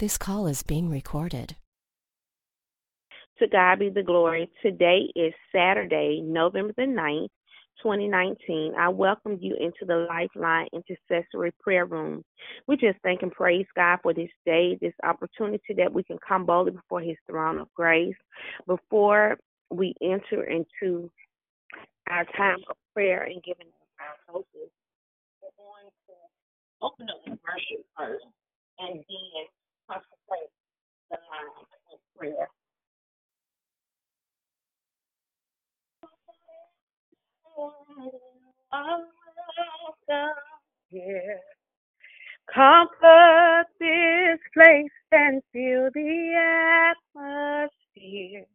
This call is being recorded. To God be the glory. Today is Saturday, November the 9th, 2019. I welcome you into the Lifeline Intercessory Prayer Room. We just thank and praise God for this day, this opportunity that we can come boldly before His throne of grace. Before we enter into our time of prayer and giving our focus, we're going to open up with worship first and then consecrate the line of prayer. Here. Comfort this place and feel the atmosphere.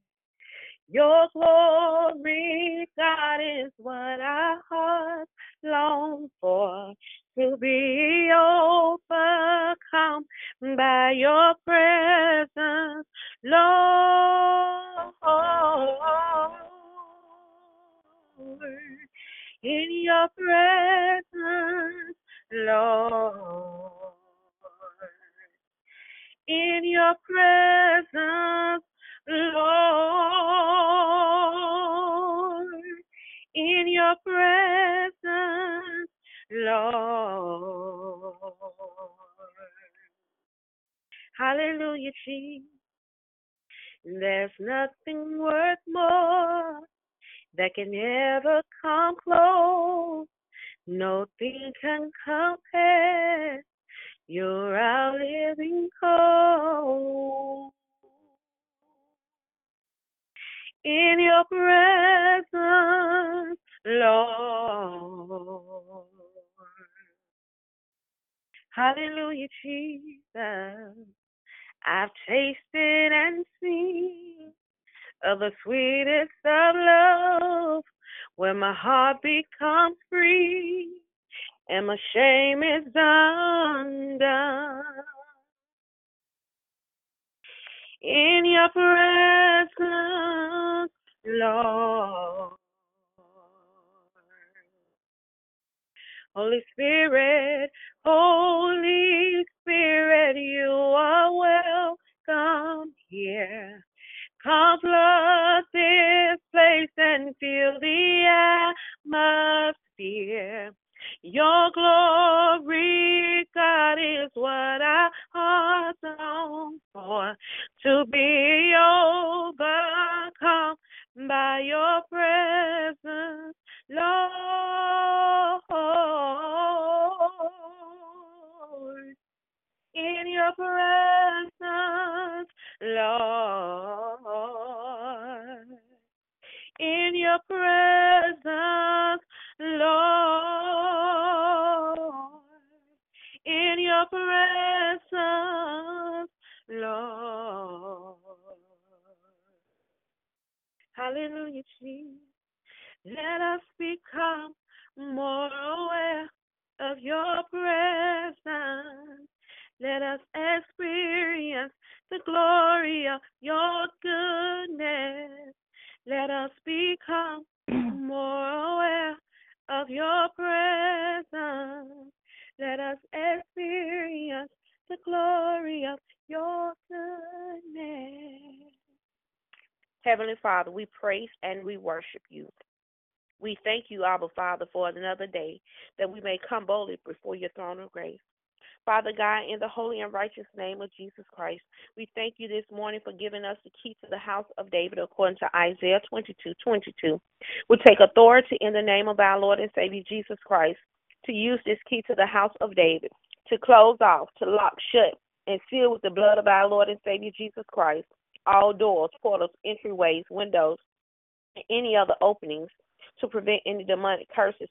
Your glory, God, is what our hearts long for. To be overcome by your presence, Lord. In your presence, Lord. In your presence, Lord. In your presence, Lord. Hallelujah, Jesus. There's nothing worth more that can ever come close. Nothing can compare. You're our living hope. In your presence, Lord. Hallelujah, Jesus. I've tasted and seen of the sweetest of love, where my heart becomes free and my shame is undone. In your presence, Lord. Holy Spirit, Holy Spirit, you are welcome here. Come flood this place and fill the atmosphere. Your glory, God, is what I hearts long for. To be overcome by your presence, become more aware of your presence. Let us experience the glory of your goodness. Heavenly Father, we praise and we worship you. We thank you, Abba Father, for another day that we may come boldly before your throne of grace. Father God, in the holy and righteous name of Jesus Christ, we thank you this morning for giving us the key to the house of David according to Isaiah 22 22. We take authority in the name of our Lord and Savior Jesus Christ to use this key to the house of David to close off, to lock shut, and seal with the blood of our Lord and Savior Jesus Christ all doors, portals, entryways, windows, and any other openings to prevent any demonic curses,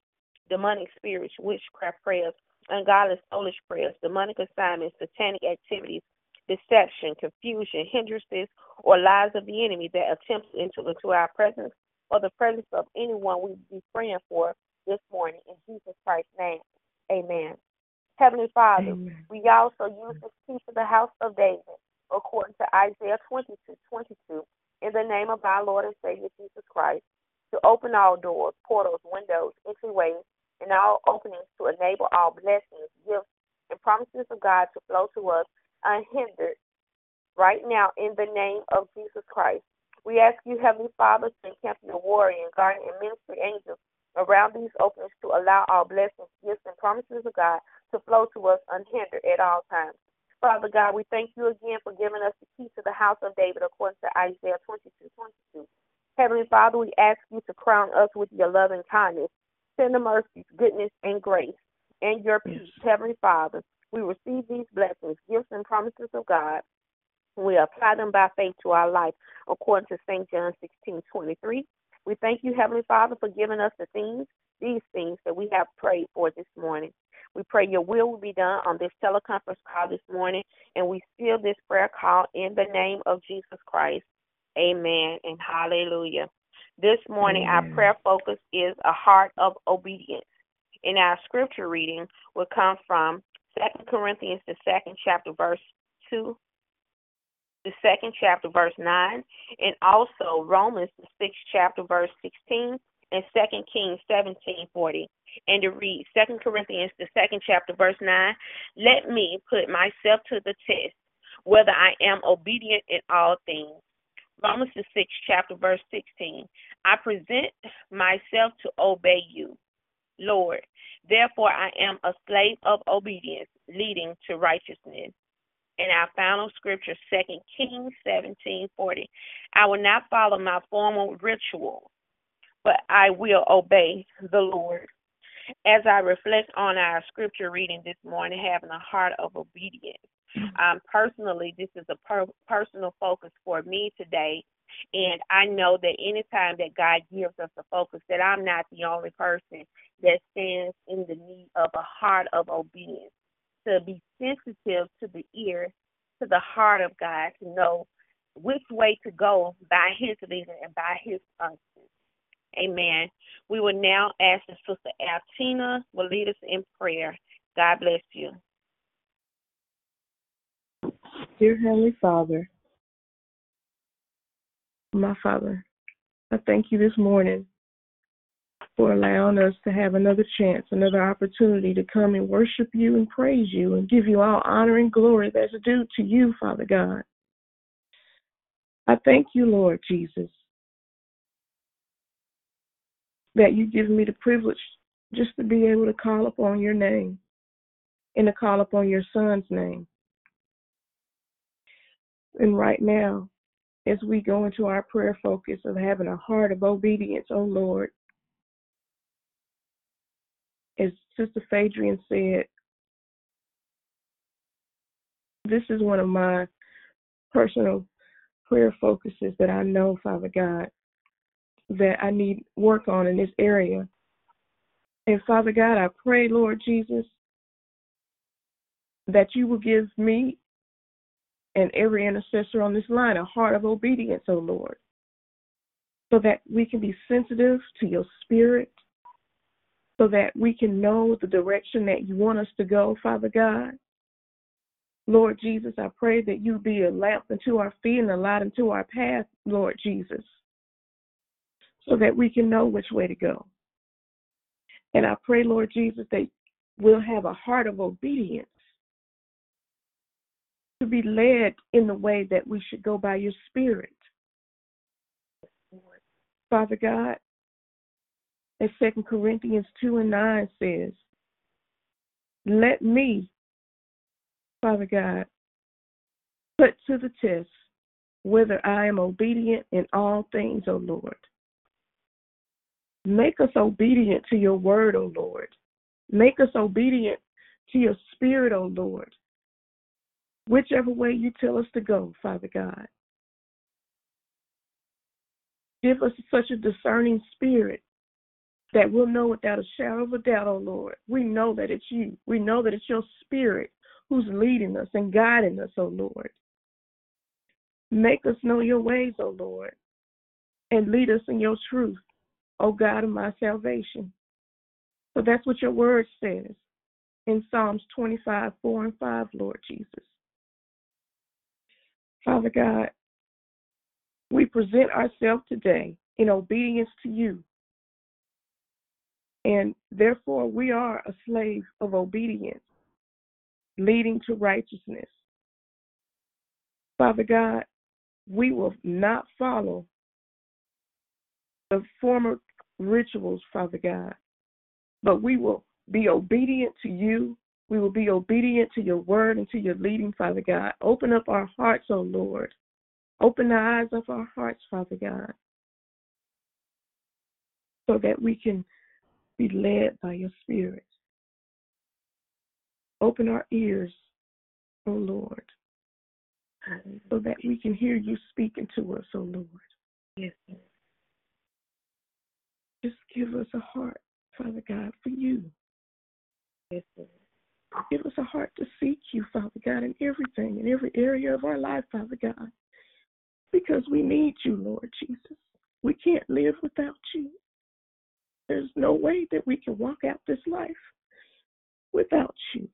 demonic spirits, witchcraft prayers, ungodly soulish prayers, demonic assignments, satanic activities, deception, confusion, hindrances, or lies of the enemy that attempts to enter into our presence or the presence of anyone we be praying for this morning. In Jesus Christ's name, amen. Heavenly Father, Amen. we also use this key to the house of David, according to Isaiah 22 22, in the name of our Lord and Savior Jesus Christ, to open all doors, portals, windows, entryways, and all openings to enable all blessings, gifts, and promises of God to flow to us unhindered right now in the name of Jesus Christ. We ask you, Heavenly Father, to encamp your warrior and guardian and ministry angels around these openings to allow our blessings, gifts, and promises of God to flow to us unhindered at all times. Father God, we thank you again for giving us the key to the house of David according to Isaiah 22 22. Heavenly Father, we ask you to crown us with your loving kindness, tender mercies, goodness, and grace, and your peace. Heavenly Father, we receive these blessings, gifts, and promises of God. We apply them by faith to our life according to St. John 16 23. We thank you, Heavenly Father, for giving us the things, these things that we have prayed for this morning. We pray your will will be done on this teleconference call this morning, and we seal this prayer call in the name of Jesus Christ. Amen and hallelujah. This morning, our prayer focus is a heart of obedience. And our scripture reading will come from Second Corinthians, the second chapter, verse 2 the second chapter, verse 9, and also Romans, the sixth chapter, verse 16, and Second Kings 17, 40. And to read Second Corinthians, the second chapter, verse 9, let me put myself to the test, whether I am obedient in all things. Romans, the sixth chapter, verse 16, I present myself to obey you, Lord. Therefore, I am a slave of obedience, leading to righteousness and our final scripture, Second Kings seventeen forty. I will not follow my formal ritual, but I will obey the Lord. As I reflect on our scripture reading this morning, having a heart of obedience, um, personally, this is a per- personal focus for me today. And I know that anytime that God gives us a focus, that I'm not the only person that stands in the need of a heart of obedience to be sensitive to the ear, to the heart of God, to know which way to go by His leading and by His unction. Amen. We will now ask that Sister Altina will lead us in prayer. God bless you. Dear Heavenly Father, my Father, I thank you this morning for allowing us to have another chance, another opportunity to come and worship you and praise you and give you all honor and glory that's due to you, Father God. I thank you, Lord Jesus, that you give me the privilege just to be able to call upon your name and to call upon your son's name. And right now, as we go into our prayer focus of having a heart of obedience, oh Lord, as Sister Phadrian said, this is one of my personal prayer focuses that I know, Father God, that I need work on in this area. And Father God, I pray, Lord Jesus, that you will give me and every intercessor on this line a heart of obedience, O oh Lord, so that we can be sensitive to your spirit, so that we can know the direction that you want us to go, Father God. Lord Jesus, I pray that you be a lamp unto our feet and a light unto our path, Lord Jesus, so that we can know which way to go. And I pray, Lord Jesus, that we'll have a heart of obedience to be led in the way that we should go by your Spirit. Father God, as Second Corinthians 2 and 9 says, let me, Father God, put to the test whether I am obedient in all things, O Lord. Make us obedient to your word, O Lord. Make us obedient to your spirit, O Lord. Whichever way you tell us to go, Father God. Give us such a discerning spirit that we'll know without a shadow of a doubt, oh Lord. We know that it's you. We know that it's your spirit who's leading us and guiding us, oh Lord. Make us know your ways, oh Lord, and lead us in your truth, oh God of my salvation. So that's what your word says in Psalms 25, 4 and 5, Lord Jesus. Father God, we present ourselves today in obedience to you and therefore, we are a slave of obedience, leading to righteousness. Father God, we will not follow the former rituals, Father God, but we will be obedient to you. We will be obedient to your word and to your leading, Father God. Open up our hearts, O oh Lord. Open the eyes of our hearts, Father God, so that we can be led by your Spirit. Open our ears, O oh Lord, so that we can hear you speaking to us, O oh Lord. Yes. Just give us a heart, Father God, for you. Yes, Lord. Give us a heart to seek you, Father God, in everything, in every area of our life, Father God. Because we need you, Lord Jesus. We can't live without you. There's no way that we can walk out this life without you.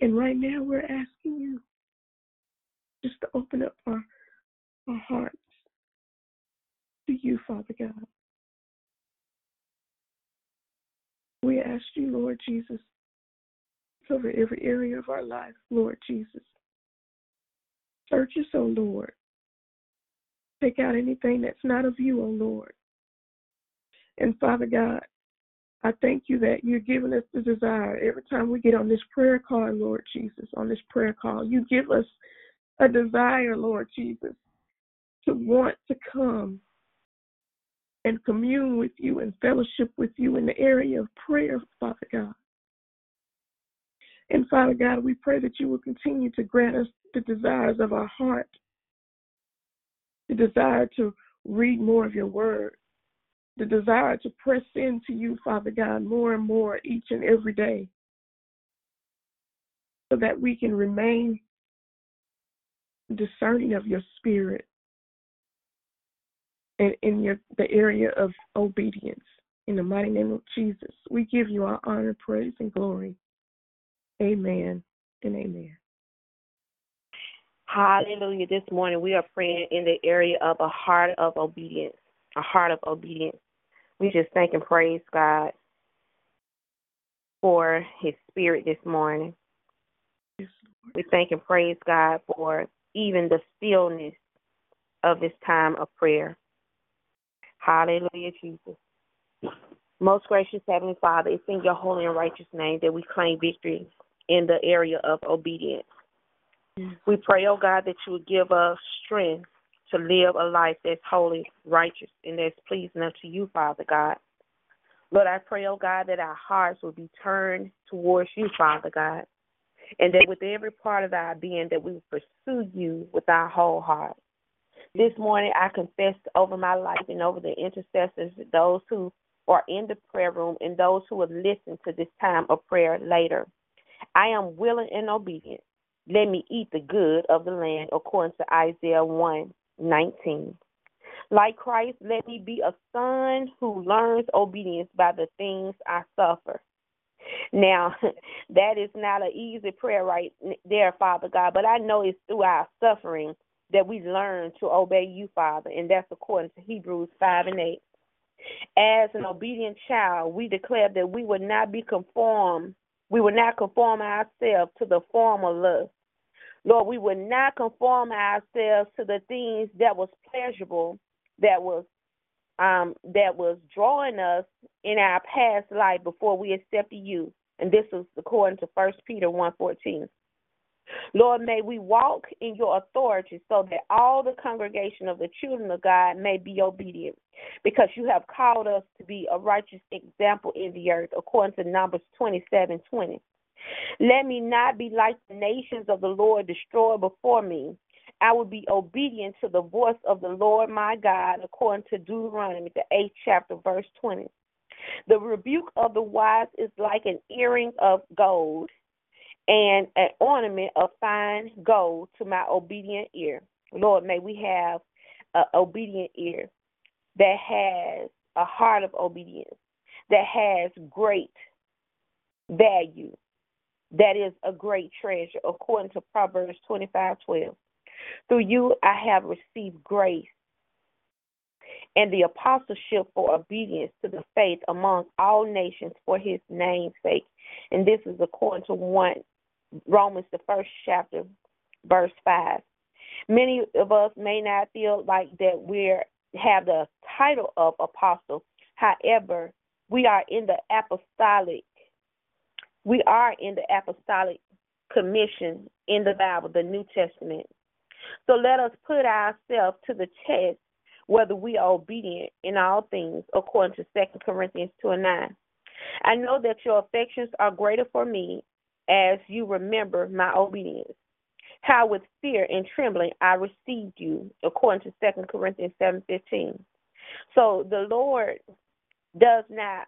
And right now we're asking you just to open up our, our hearts to you, Father God. We ask you, Lord Jesus, cover every area of our life, Lord Jesus. Search us, O oh Lord. Take out anything that's not of you, O oh Lord. And Father God, I thank you that you're giving us the desire every time we get on this prayer call, Lord Jesus, on this prayer call. You give us a desire, Lord Jesus, to want to come and commune with you and fellowship with you in the area of prayer, Father God. And Father God, we pray that you will continue to grant us the desires of our heart, the desire to read more of your word, the desire to press into you, Father God, more and more each and every day, so that we can remain discerning of your spirit and in your the area of obedience. In the mighty name of Jesus, we give you our honor, praise, and glory. Amen and amen. Hallelujah. This morning we are praying in the area of a heart of obedience. A heart of obedience. We just thank and praise God for his spirit this morning. Yes, we thank and praise God for even the stillness of this time of prayer. Hallelujah, Jesus. Most gracious Heavenly Father, it's in your holy and righteous name that we claim victory in the area of obedience. We pray, oh God, that you would give us strength to live a life that's holy, righteous, and that's pleasing unto you, Father God. Lord, I pray, oh God, that our hearts will be turned towards you, Father God, and that with every part of our being that we pursue you with our whole heart. This morning, I confess over my life and over the intercessors, those who are in the prayer room, and those who will listen to this time of prayer later. I am willing and obedient. Let me eat the good of the land, according to Isaiah 1 19. Like Christ, let me be a son who learns obedience by the things I suffer. Now, that is not an easy prayer right there, Father God, but I know it's through our suffering that we learn to obey you, Father, and that's according to Hebrews 5 and 8. As an obedient child, we declare that we would not be conformed, we would not conform ourselves to the form of lust. Lord, we would not conform ourselves to the things that was pleasurable, that was um, that was drawing us in our past life before we accepted you. And this is according to First Peter one fourteen. Lord, may we walk in your authority so that all the congregation of the children of God may be obedient, because you have called us to be a righteous example in the earth, according to Numbers 27 20. Let me not be like the nations of the Lord destroyed before me. I will be obedient to the voice of the Lord my God, according to Deuteronomy, the eighth chapter, verse 20. The rebuke of the wise is like an earring of gold and an ornament of fine gold to my obedient ear. Lord, may we have an obedient ear that has a heart of obedience, that has great value, that is a great treasure, according to Proverbs twenty five twelve. Through you I have received grace and the apostleship for obedience to the faith among all nations for his name's sake. And this is according to one Romans the first chapter, verse 5. Many of us may not feel like that we have the title of apostle. However, we are in the apostolic. We are in the apostolic commission in the Bible, the New Testament. So let us put ourselves to the test whether we are obedient in all things, according to 2 Corinthians 2 and 9. I know that your affections are greater for me as you remember my obedience. How with fear and trembling I received you, according to 2 Corinthians 7:15. So the Lord does not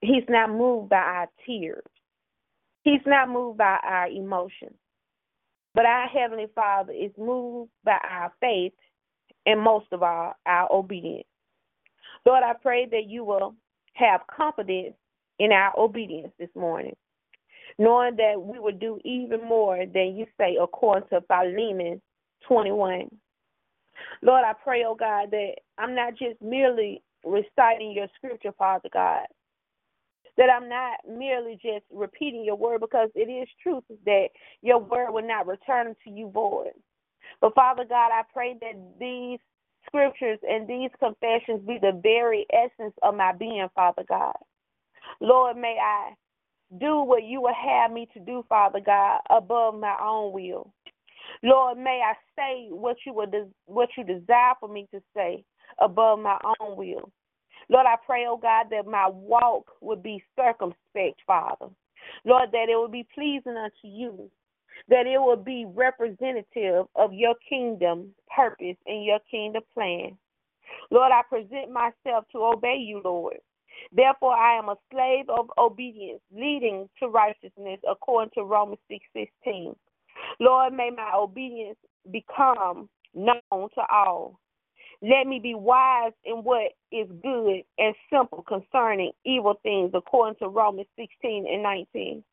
he's not moved by our tears. He's not moved by our emotions. But our heavenly Father is moved by our faith and most of all our obedience. Lord, I pray that you will have confidence in our obedience this morning, knowing that we will do even more than you say according to Philemon 21. Lord, I pray, oh God, that I'm not just merely reciting your scripture, Father God, that I'm not merely just repeating your word because it is truth that your word will not return to you void. But Father God, I pray that these scriptures and these confessions be the very essence of my being, Father God. Lord, may I do what you would have me to do, Father God, above my own will. Lord, may I say what you would what you desire for me to say above my own will. Lord, I pray, oh God, that my walk would be circumspect, Father. Lord, that it would be pleasing unto you that it would be representative of your kingdom purpose and your kingdom plan. Lord, I present myself to obey you, Lord. Therefore, I am a slave of obedience, leading to righteousness, according to Romans six sixteen. Lord, may my obedience become known to all. Let me be wise in what is good and simple concerning evil things, according to Romans 16 and 19.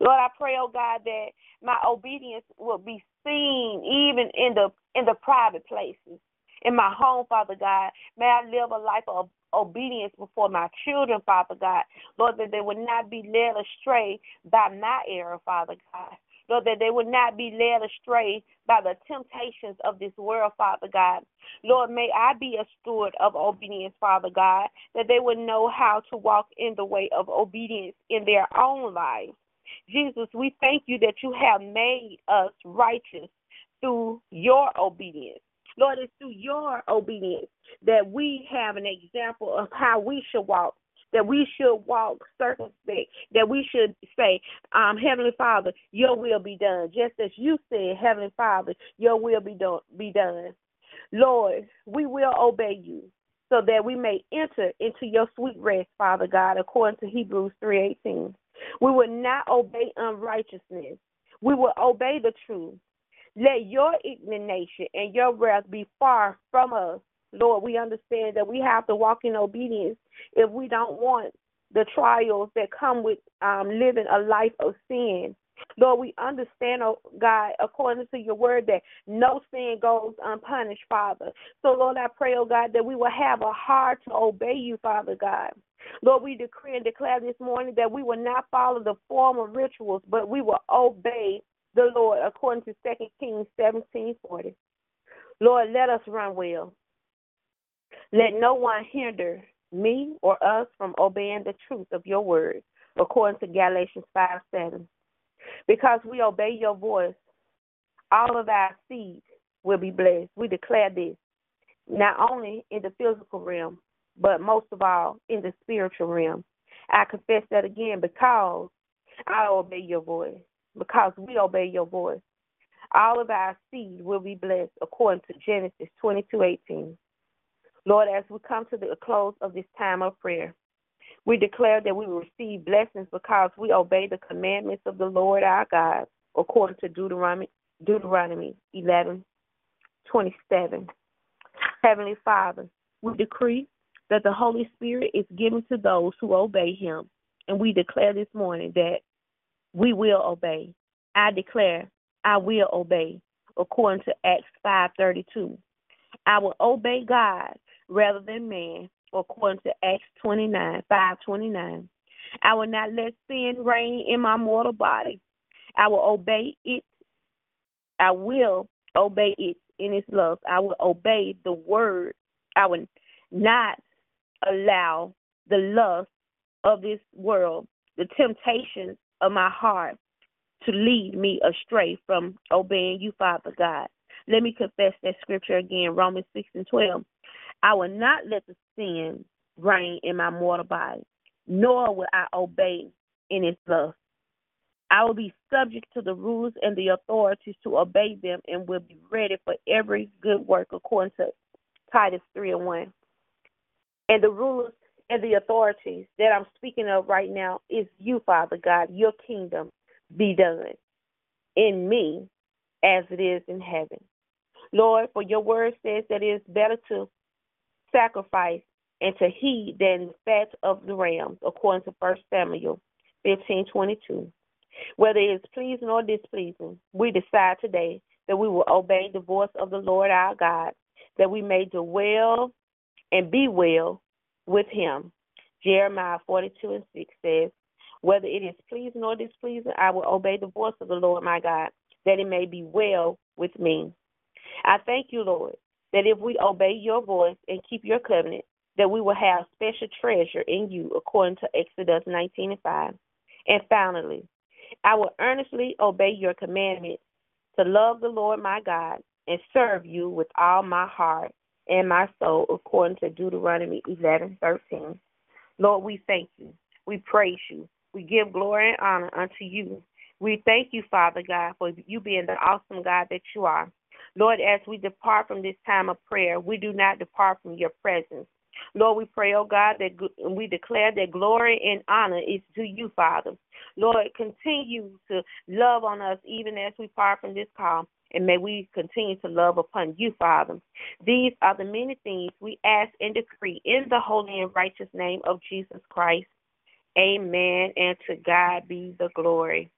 Lord, I pray, oh God, that my obedience will be seen even in the in the private places. In my home, Father God, may I live a life of obedience before my children, Father God. Lord, that they would not be led astray by my error, Father God. Lord, that they would not be led astray by the temptations of this world, Father God. Lord, may I be a steward of obedience, Father God, that they would know how to walk in the way of obedience in their own lives. Jesus, we thank you that you have made us righteous through your obedience. Lord, it's through your obedience that we have an example of how we should walk, that we should walk circumspect, that we should say, um, Heavenly Father, your will be done. Just as you said, Heavenly Father, your will be done be done. Lord, we will obey you so that we may enter into your sweet rest, Father God, according to Hebrews three eighteen. We will not obey unrighteousness. We will obey the truth. Let your indignation and your wrath be far from us. Lord, we understand that we have to walk in obedience if we don't want the trials that come with um, living a life of sin. Lord, we understand, oh God, according to your word, that no sin goes unpunished, Father. So, Lord, I pray, oh God, that we will have a heart to obey you, Father God. Lord, we decree and declare this morning that we will not follow the form of rituals, but we will obey the Lord according to 2 Kings 17:40. Lord, let us run well. Let no one hinder me or us from obeying the truth of your word, according to Galatians 5 7. Because we obey your voice, all of our seed will be blessed. We declare this not only in the physical realm, but most of all in the spiritual realm. I confess that again because I obey your voice, because we obey your voice. All of our seed will be blessed according to Genesis 22:18. Lord, as we come to the close of this time of prayer, we declare that we will receive blessings because we obey the commandments of the Lord our God, according to Deuteronomy Deuteronomy 11:27. Heavenly Father, we decree that the Holy Spirit is given to those who obey him. And we declare this morning that we will obey. I declare I will obey according to Acts 5:32. I will obey God rather than man according to Acts 29 5:29. I will not let sin reign in my mortal body. I will obey it I will obey it in its love. I will obey the word. I will not allow the lust of this world, the temptations of my heart to lead me astray from obeying you, Father God. Let me confess that scripture again, Romans 6 and 12. I will not let the sin reign in my mortal body, nor will I obey in its lust. I will be subject to the rules and the authorities to obey them and will be ready for every good work according to Titus 3 and 1. And the rulers and the authorities that I'm speaking of right now is you, Father God. Your kingdom be done in me as it is in heaven. Lord, for your word says that it is better to sacrifice and to heed than the fat of the rams, according to 1 Samuel 15:22. Whether it is pleasing or displeasing, we decide today that we will obey the voice of the Lord our God, that we may dwell and be well with him. Jeremiah 42 and 6 says, Whether it is pleasing or displeasing, I will obey the voice of the Lord my God, that it may be well with me. I thank you, Lord, that if we obey your voice and keep your covenant, that we will have special treasure in you, according to Exodus 19 and 5. And finally, I will earnestly obey your commandments to love the Lord my God and serve you with all my heart and my soul, according to Deuteronomy 11 13. Lord, we thank you. We praise you. We give glory and honor unto you. We thank you, Father God, for you being the awesome God that you are. Lord, as we depart from this time of prayer, we do not depart from your presence. Lord, we pray, oh God, that we declare that glory and honor is to you, Father. Lord, continue to love on us even as we part from this call, and may we continue to love upon you, Father. These are the many things we ask and decree in the holy and righteous name of Jesus Christ. Amen. And to God be the glory.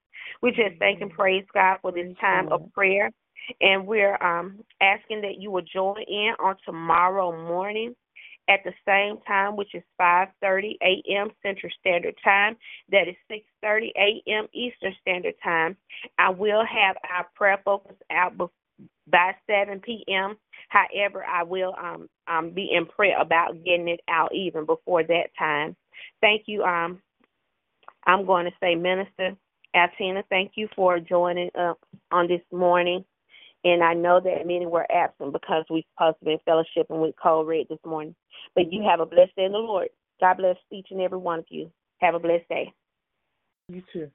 We just thank and praise God for this time of prayer. And we're um, asking that you will join in on tomorrow morning at the same time, which is 5:30 a.m. Central Standard Time. That is 6:30 a.m. Eastern Standard Time. I will have our prayer focus out by 7 p.m. However, I will um, um, be in prayer about getting it out even before that time. Thank you. Um, I'm going to say, Minister Altina, thank you for joining up on this morning. And I know that many were absent because we're supposed to be in fellowship and with Code Red this morning. But you have a blessed day in the Lord. God bless each and every one of you. Have a blessed day. You too.